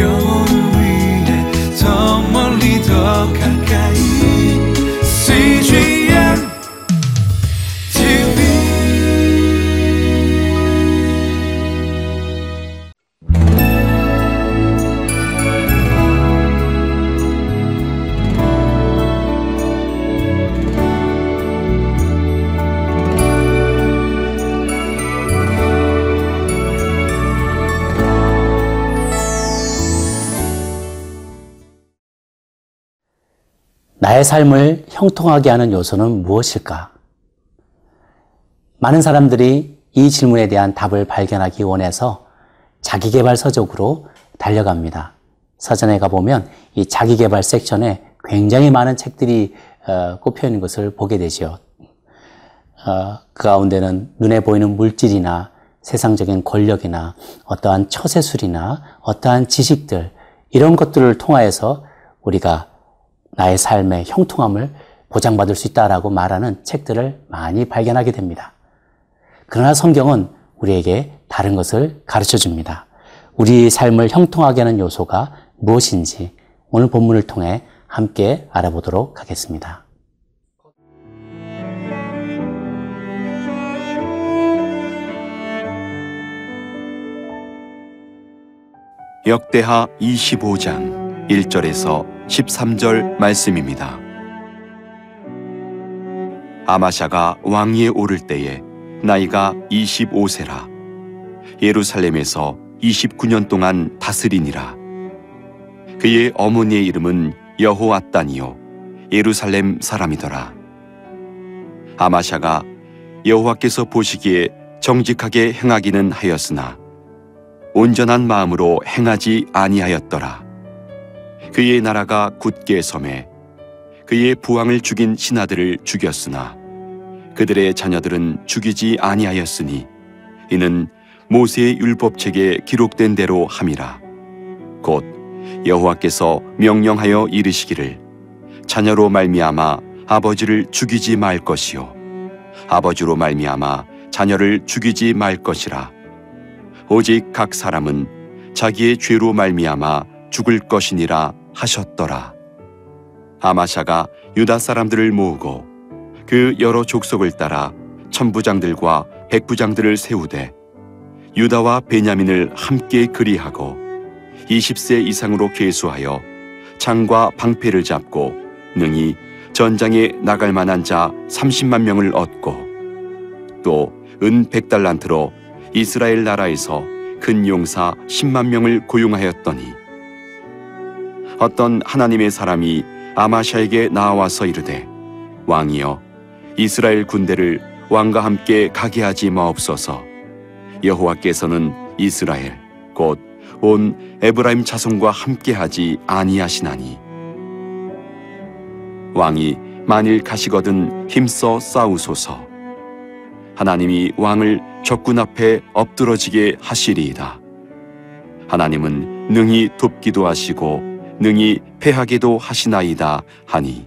영 나의 삶을 형통하게 하는 요소는 무엇일까? 많은 사람들이 이 질문에 대한 답을 발견하기 원해서 자기개발 서적으로 달려갑니다. 서점에 가보면 이 자기개발 섹션에 굉장히 많은 책들이 어, 꼽혀 있는 것을 보게 되죠. 어, 그 가운데는 눈에 보이는 물질이나 세상적인 권력이나 어떠한 처세술이나 어떠한 지식들 이런 것들을 통하여서 우리가 나의 삶의 형통함을 보장받을 수 있다라고 말하는 책들을 많이 발견하게 됩니다. 그러나 성경은 우리에게 다른 것을 가르쳐 줍니다. 우리 삶을 형통하게 하는 요소가 무엇인지 오늘 본문을 통해 함께 알아보도록 하겠습니다. 역대하 25장 1절에서 13절 말씀입니다. 아마샤가 왕위에 오를 때에 나이가 25세라 예루살렘에서 29년 동안 다스리니라 그의 어머니의 이름은 여호앗단이요 예루살렘 사람이더라 아마샤가 여호와께서 보시기에 정직하게 행하기는 하였으나 온전한 마음으로 행하지 아니하였더라. 그의 나라가 굳게 섬에 그의 부왕을 죽인 신하들을 죽였으나 그들의 자녀들은 죽이지 아니하였으니 이는 모세의 율법책에 기록된 대로 함이라. 곧 여호와께서 명령하여 이르시기를 자녀로 말미암아 아버지를 죽이지 말 것이요 아버지로 말미암아 자녀를 죽이지 말 것이라. 오직 각 사람은 자기의 죄로 말미암아 죽을 것이니라 하셨더라. 아마샤가 유다 사람들을 모으고 그 여러 족속을 따라 천부장들과 백부장들을 세우되 유다와 베냐민을 함께 그리하고 20세 이상으로 계수하여 창과 방패를 잡고 능히 전장에 나갈 만한 자 30만 명을 얻고 또 은 100달란트로 이스라엘 나라에서 큰 용사 10만 명을 고용하였더니 어떤 하나님의 사람이 아마샤에게 나와서 이르되 왕이여 이스라엘 군대를 왕과 함께 가게 하지 마옵소서. 여호와께서는 이스라엘 곧 온 에브라임 자손과 함께 하지 아니하시나니. 왕이 만일 가시거든 힘써 싸우소서. 하나님이 왕을 적군 앞에 엎드러지게 하시리이다. 하나님은 능히 돕기도 하시고 능히 패하기도 하시나이다 하니.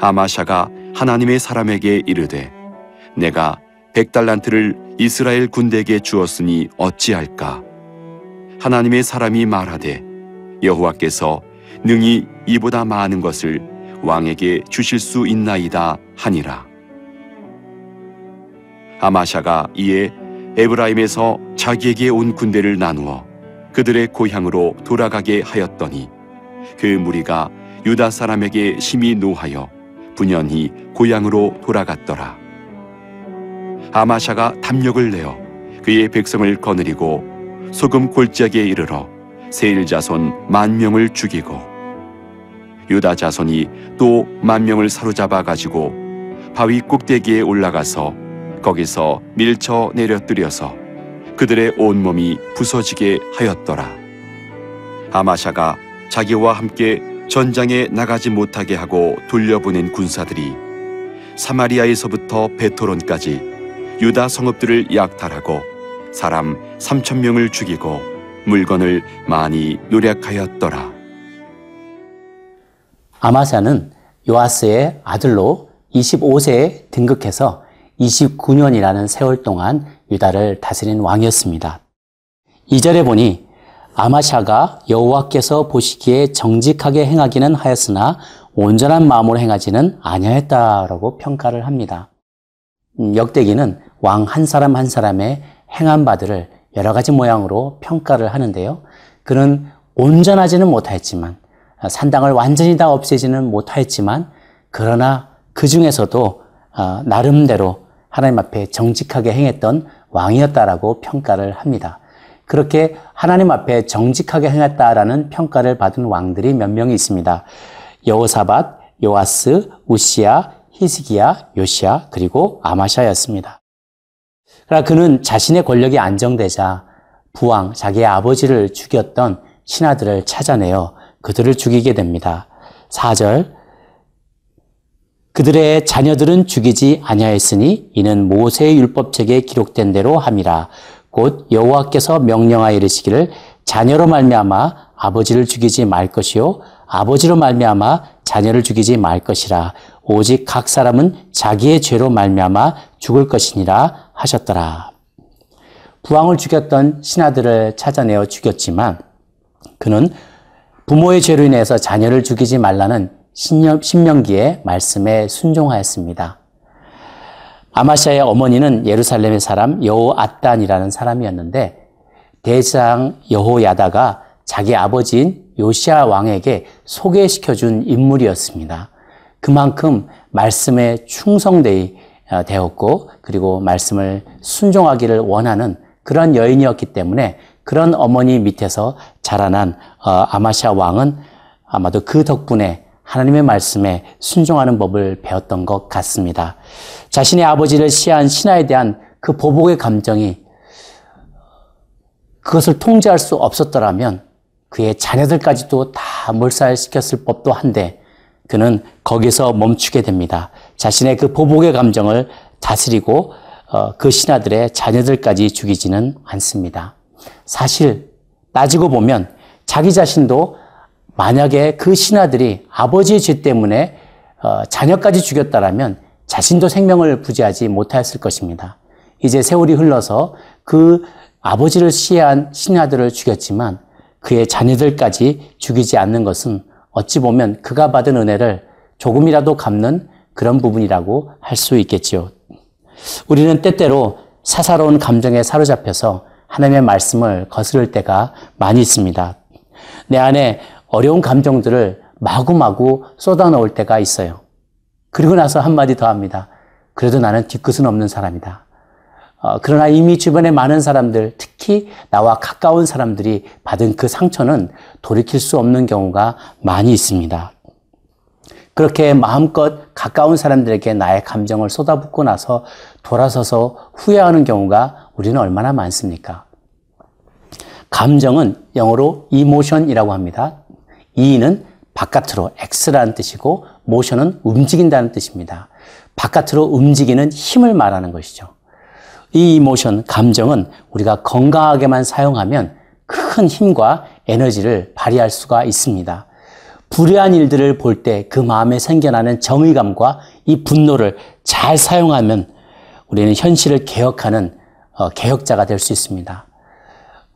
아마샤가 하나님의 사람에게 이르되 내가 백달란트를 이스라엘 군대에게 주었으니 어찌할까? 하나님의 사람이 말하되 여호와께서 능히 이보다 많은 것을 왕에게 주실 수 있나이다 하니라. 아마샤가 이에 에브라임에서 자기에게 온 군대를 나누어 그들의 고향으로 돌아가게 하였더니 그 무리가 유다 사람에게 심히 노하여 분연히 고향으로 돌아갔더라. 아마샤가 담력을 내어 그의 백성을 거느리고 소금 골짜기에 이르러 세일 자손 만 명을 죽이고 유다 자손이 또 만 명을 사로잡아 가지고 바위 꼭대기에 올라가서 거기서 밀쳐 내려뜨려서 그들의 온몸이 부서지게 하였더라. 아마샤가 자기와 함께 전장에 나가지 못하게 하고 돌려보낸 군사들이 사마리아에서부터 베토론까지 유다 성읍들을 약탈하고 사람 3천 명을 죽이고 물건을 많이 노력하였더라. 아마샤는 요아스의 아들로 25세에 등극해서 29년이라는 세월 동안 유다를 다스린 왕이었습니다. 2절에 보니 아마샤가 여호와께서 보시기에 정직하게 행하기는 하였으나 온전한 마음으로 행하지는 아니하였다라고 평가를 합니다. 음, 역대기는 왕 한 사람 한 사람의 행한 바들을 여러 가지 모양으로 평가를 하는데요. 그는 온전하지는 못하였지만 산당을 완전히 다 없애지는 못하였지만 그러나 그 중에서도 어, 나름대로 하나님 앞에 정직하게 행했던 왕이었다라고 평가를 합니다. 그렇게 하나님 앞에 정직하게 행했다라는 평가를 받은 왕들이 몇 명이 있습니다. 여호사밧, 요아스, 우시야, 히스기야, 요시야, 그리고 아마샤였습니다. 그러나 그는 자신의 권력이 안정되자 부왕, 자기의 아버지를 죽였던 신하들을 찾아내어 그들을 죽이게 됩니다. 4절 그들의 자녀들은 죽이지 아니하였으니 이는 모세의 율법책에 기록된 대로 함이라. 곧 여호와께서 명령하여 이르시기를 자녀로 말미암아 아버지를 죽이지 말 것이요 아버지로 말미암아 자녀를 죽이지 말 것이라. 오직 각 사람은 자기의 죄로 말미암아 죽을 것이니라 하셨더라. 부왕을 죽였던 신하들을 찾아내어 죽였지만 그는 부모의 죄로 인해서 자녀를 죽이지 말라는 신명기의 말씀에 순종하였습니다. 아마샤의 어머니는 예루살렘의 사람 여호아단이라는 사람이었는데 대장 여호야다가 자기 아버지인 요시아 왕에게 소개시켜 준 인물이었습니다. 그만큼 말씀에 충성되이 어, 그리고 말씀을 순종하기를 원하는 그런 여인이었기 때문에 그런 어머니 밑에서 자라난 어, 아마샤 왕은 아마도 그 덕분에 하나님의 말씀에 순종하는 법을 배웠던 것 같습니다. 자신의 아버지를 시한 신하에 대한 그 보복의 감정이 그것을 통제할 수 없었더라면 그의 자녀들까지도 다 몰살시켰을 법도 한데 그는 거기서 멈추게 됩니다. 자신의 그 보복의 감정을 다스리고 어, 그 신하들의 자녀들까지 죽이지는 않습니다. 사실 따지고 보면 자기 자신도 만약에 그 신하들이 아버지의 죄 때문에 어, 자녀까지 죽였다라면 자신도 생명을 부지하지 못하였을 것입니다. 이제 세월이 흘러서 그 아버지를 시해한 신하들을 죽였지만 그의 자녀들까지 죽이지 않는 것은 어찌 보면 그가 받은 은혜를 조금이라도 갚는 그런 부분이라고 할 수 있겠지요. 우리는 때때로 사사로운 감정에 사로잡혀서 하나님의 말씀을 거스를 때가 많이 있습니다. 내 안에 어려운 감정들을 마구마구 쏟아 넣을 때가 있어요. 그리고 나서 한마디 더 합니다. 그래도 나는 뒤끝은 없는 사람이다. 어, 그러나 이미 주변에 많은 사람들, 특히 나와 가까운 사람들이 받은 그 상처는 돌이킬 수 없는 경우가 많이 있습니다. 그렇게 마음껏 가까운 사람들에게 나의 감정을 쏟아붓고 나서 돌아서서 후회하는 경우가 우리는 얼마나 많습니까? 감정은 영어로 emotion이라고 합니다. E는 바깥으로 X라는 뜻이고 모션은 움직인다는 뜻입니다. 바깥으로 움직이는 힘을 말하는 것이죠. 이 이모션, 감정은 우리가 건강하게만 사용하면 큰 힘과 에너지를 발휘할 수가 있습니다. 불의한 일들을 볼 때 그 마음에 생겨나는 정의감과 이 분노를 잘 사용하면 우리는 현실을 개혁하는 어, 개혁자가 될 수 있습니다.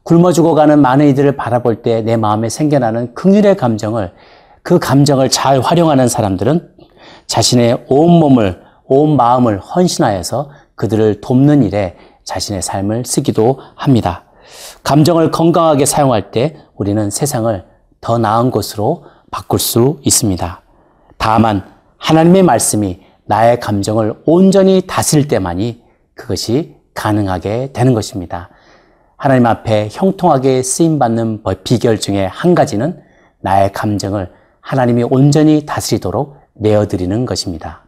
굶어 죽어가는 많은 이들을 바라볼 때 내 마음에 생겨나는 긍휼의 감정을 그 감정을 잘 활용하는 사람들은 자신의 온 몸을 온 마음을 헌신하여서 그들을 돕는 일에 자신의 삶을 쓰기도 합니다. 감정을 건강하게 사용할 때 우리는 세상을 더 나은 곳으로 바꿀 수 있습니다. 다만 하나님의 말씀이 나의 감정을 온전히 다스릴 때만이 그것이 가능하게 되는 것입니다. 하나님 앞에 형통하게 쓰임받는 비결 중에 한 가지는 나의 감정을 하나님이 온전히 다스리도록 내어드리는 것입니다.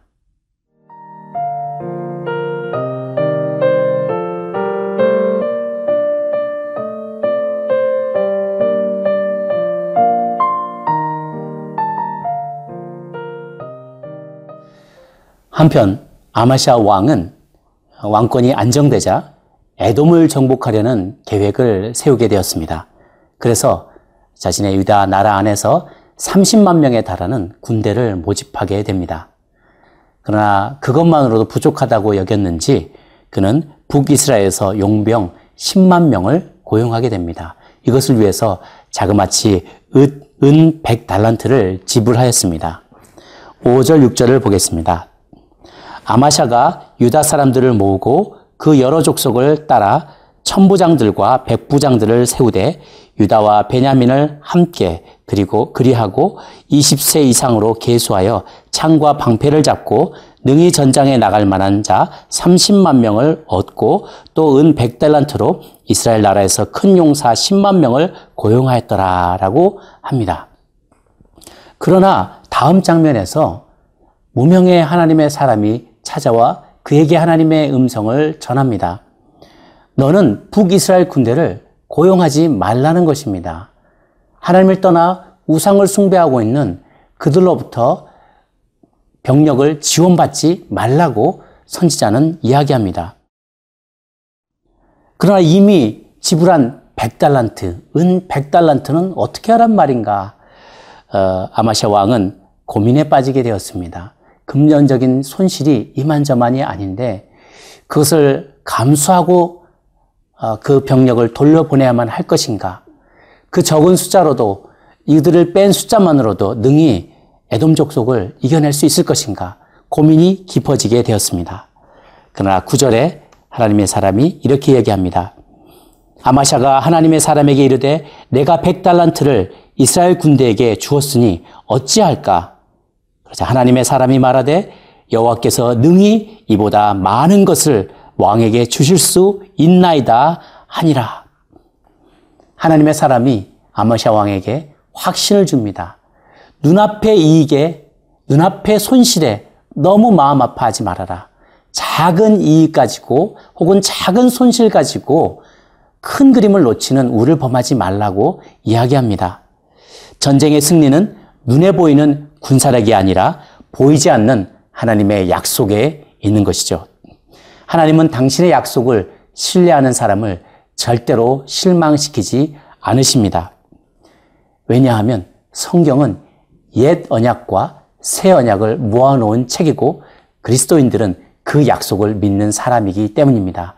한편 아마샤 왕은 왕권이 안정되자 에돔을 정복하려는 계획을 세우게 되었습니다. 그래서 자신의 유다 나라 안에서 30만 명에 달하는 군대를 모집하게 됩니다. 그러나 그것만으로도 부족하다고 여겼는지 그는 북이스라엘에서 용병 10만 명을 고용하게 됩니다. 이것을 위해서 자그마치 은 100달란트를 지불하였습니다. 5절, 6절을 보겠습니다. 아마샤가 유다 사람들을 모으고 그 여러 족속을 따라 천부장들과 백부장들을 세우되 유다와 베냐민을 함께 그리고 그리하고 20세 이상으로 계수하여 창과 방패를 잡고 능히 전장에 나갈 만한 자 30만 명을 얻고 또 은 100달란트로 이스라엘 나라에서 큰 용사 10만 명을 고용하였더라라고 합니다. 그러나 다음 장면에서 무명의 하나님의 사람이 찾아와 그에게 하나님의 음성을 전합니다. 너는 북이스라엘 군대를 고용하지 말라는 것입니다. 하나님을 떠나 우상을 숭배하고 있는 그들로부터 병력을 지원받지 말라고 선지자는 이야기합니다. 그러나 이미 지불한 100달란트, 은 100달란트는 어떻게 하란 말인가? 어, 아마샤 왕은 고민에 빠지게 되었습니다. 금전적인 손실이 이만저만이 아닌데 그것을 감수하고 어, 그 병력을 돌려보내야만 할 것인가? 그 적은 숫자로도 이들을 뺀 숫자만으로도 능히 에돔 족속을 이겨낼 수 있을 것인가? 고민이 깊어지게 되었습니다. 그러나 구절에 하나님의 사람이 이렇게 얘기합니다. 아마샤가 하나님의 사람에게 이르되 내가 백 달란트를 이스라엘 군대에게 주었으니 어찌할까? 그러자 하나님의 사람이 말하되 여호와께서 능히 이보다 많은 것을 왕에게 주실 수 있나이다 하니라. 하나님의 사람이 아마샤 왕에게 확신을 줍니다. 눈앞의 이익에, 눈앞의 손실에 너무 마음 아파하지 말아라. 작은 이익 가지고 혹은 작은 손실 가지고 큰 그림을 놓치는 우를 범하지 말라고 이야기합니다. 전쟁의 승리는 눈에 보이는 군사력이 아니라 보이지 않는 하나님의 약속에 있는 것이죠. 하나님은 당신의 약속을 신뢰하는 사람을 절대로 실망시키지 않으십니다. 왜냐하면 성경은 옛 언약과 새 언약을 모아놓은 책이고 그리스도인들은 그 약속을 믿는 사람이기 때문입니다.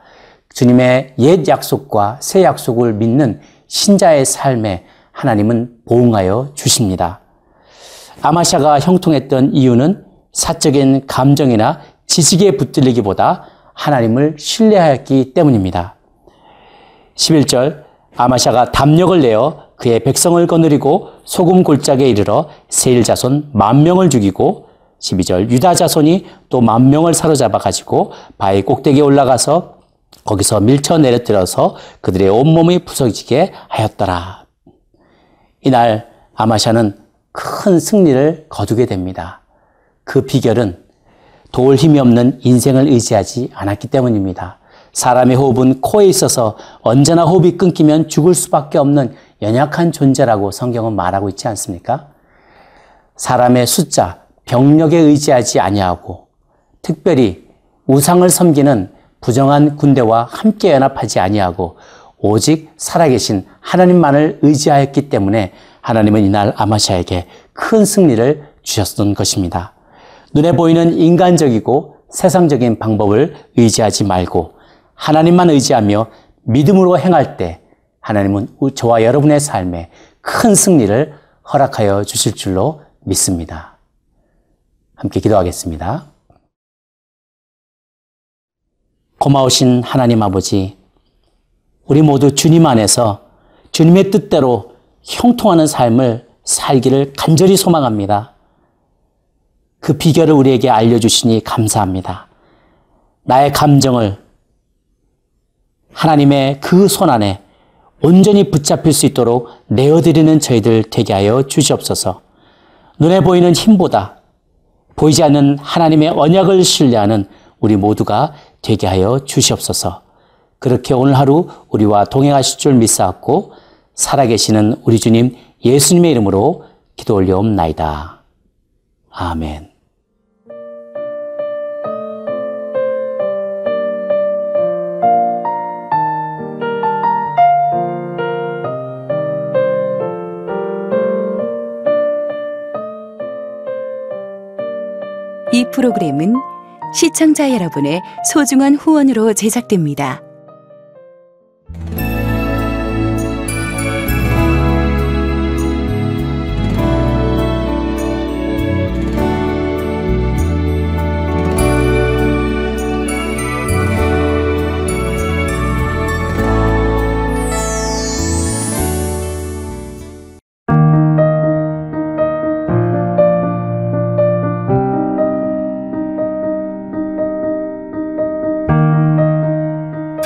주님의 옛 약속과 새 약속을 믿는 신자의 삶에 하나님은 보응하여 주십니다. 아마샤가 형통했던 이유는 사적인 감정이나 지식에 붙들리기보다 하나님을 신뢰하였기 때문입니다. 11절 아마샤가 담력을 내어 그의 백성을 거느리고 소금 골짜기에 이르러 세일 자손 만 명을 죽이고 12절 유다 자손이 또 만 명을 사로잡아 가지고 바위 꼭대기에 올라가서 거기서 밀쳐 내려뜨려서 그들의 온몸이 부서지게 하였더라. 이날 아마샤는 큰 승리를 거두게 됩니다. 그 비결은 도울 힘이 없는 인생을 의지하지 않았기 때문입니다. 사람의 호흡은 코에 있어서 언제나 호흡이 끊기면 죽을 수밖에 없는 연약한 존재라고 성경은 말하고 있지 않습니까? 사람의 숫자, 병력에 의지하지 아니하고 특별히 우상을 섬기는 부정한 군대와 함께 연합하지 아니하고 오직 살아계신 하나님만을 의지하였기 때문에 하나님은 이날 아마샤에게 큰 승리를 주셨던 것입니다. 눈에 보이는 인간적이고 세상적인 방법을 의지하지 말고 하나님만 의지하며 믿음으로 행할 때 하나님은 저와 여러분의 삶에 큰 승리를 허락하여 주실 줄로 믿습니다. 함께 기도하겠습니다. 고마우신 하나님 아버지, 우리 모두 주님 안에서 주님의 뜻대로 형통하는 삶을 살기를 간절히 소망합니다. 그 비결을 우리에게 알려주시니 감사합니다. 나의 감정을 하나님의 그 손 안에 온전히 붙잡힐 수 있도록 내어드리는 저희들 되게 하여 주시옵소서. 눈에 보이는 힘보다 보이지 않는 하나님의 언약을 신뢰하는 우리 모두가 되게 하여 주시옵소서. 그렇게 오늘 하루 우리와 동행하실 줄 믿사옵고 살아계시는 우리 주님 예수님의 이름으로 기도 올려옵나이다. 아멘. 이 프로그램은 시청자 여러분의 소중한 후원으로 제작됩니다.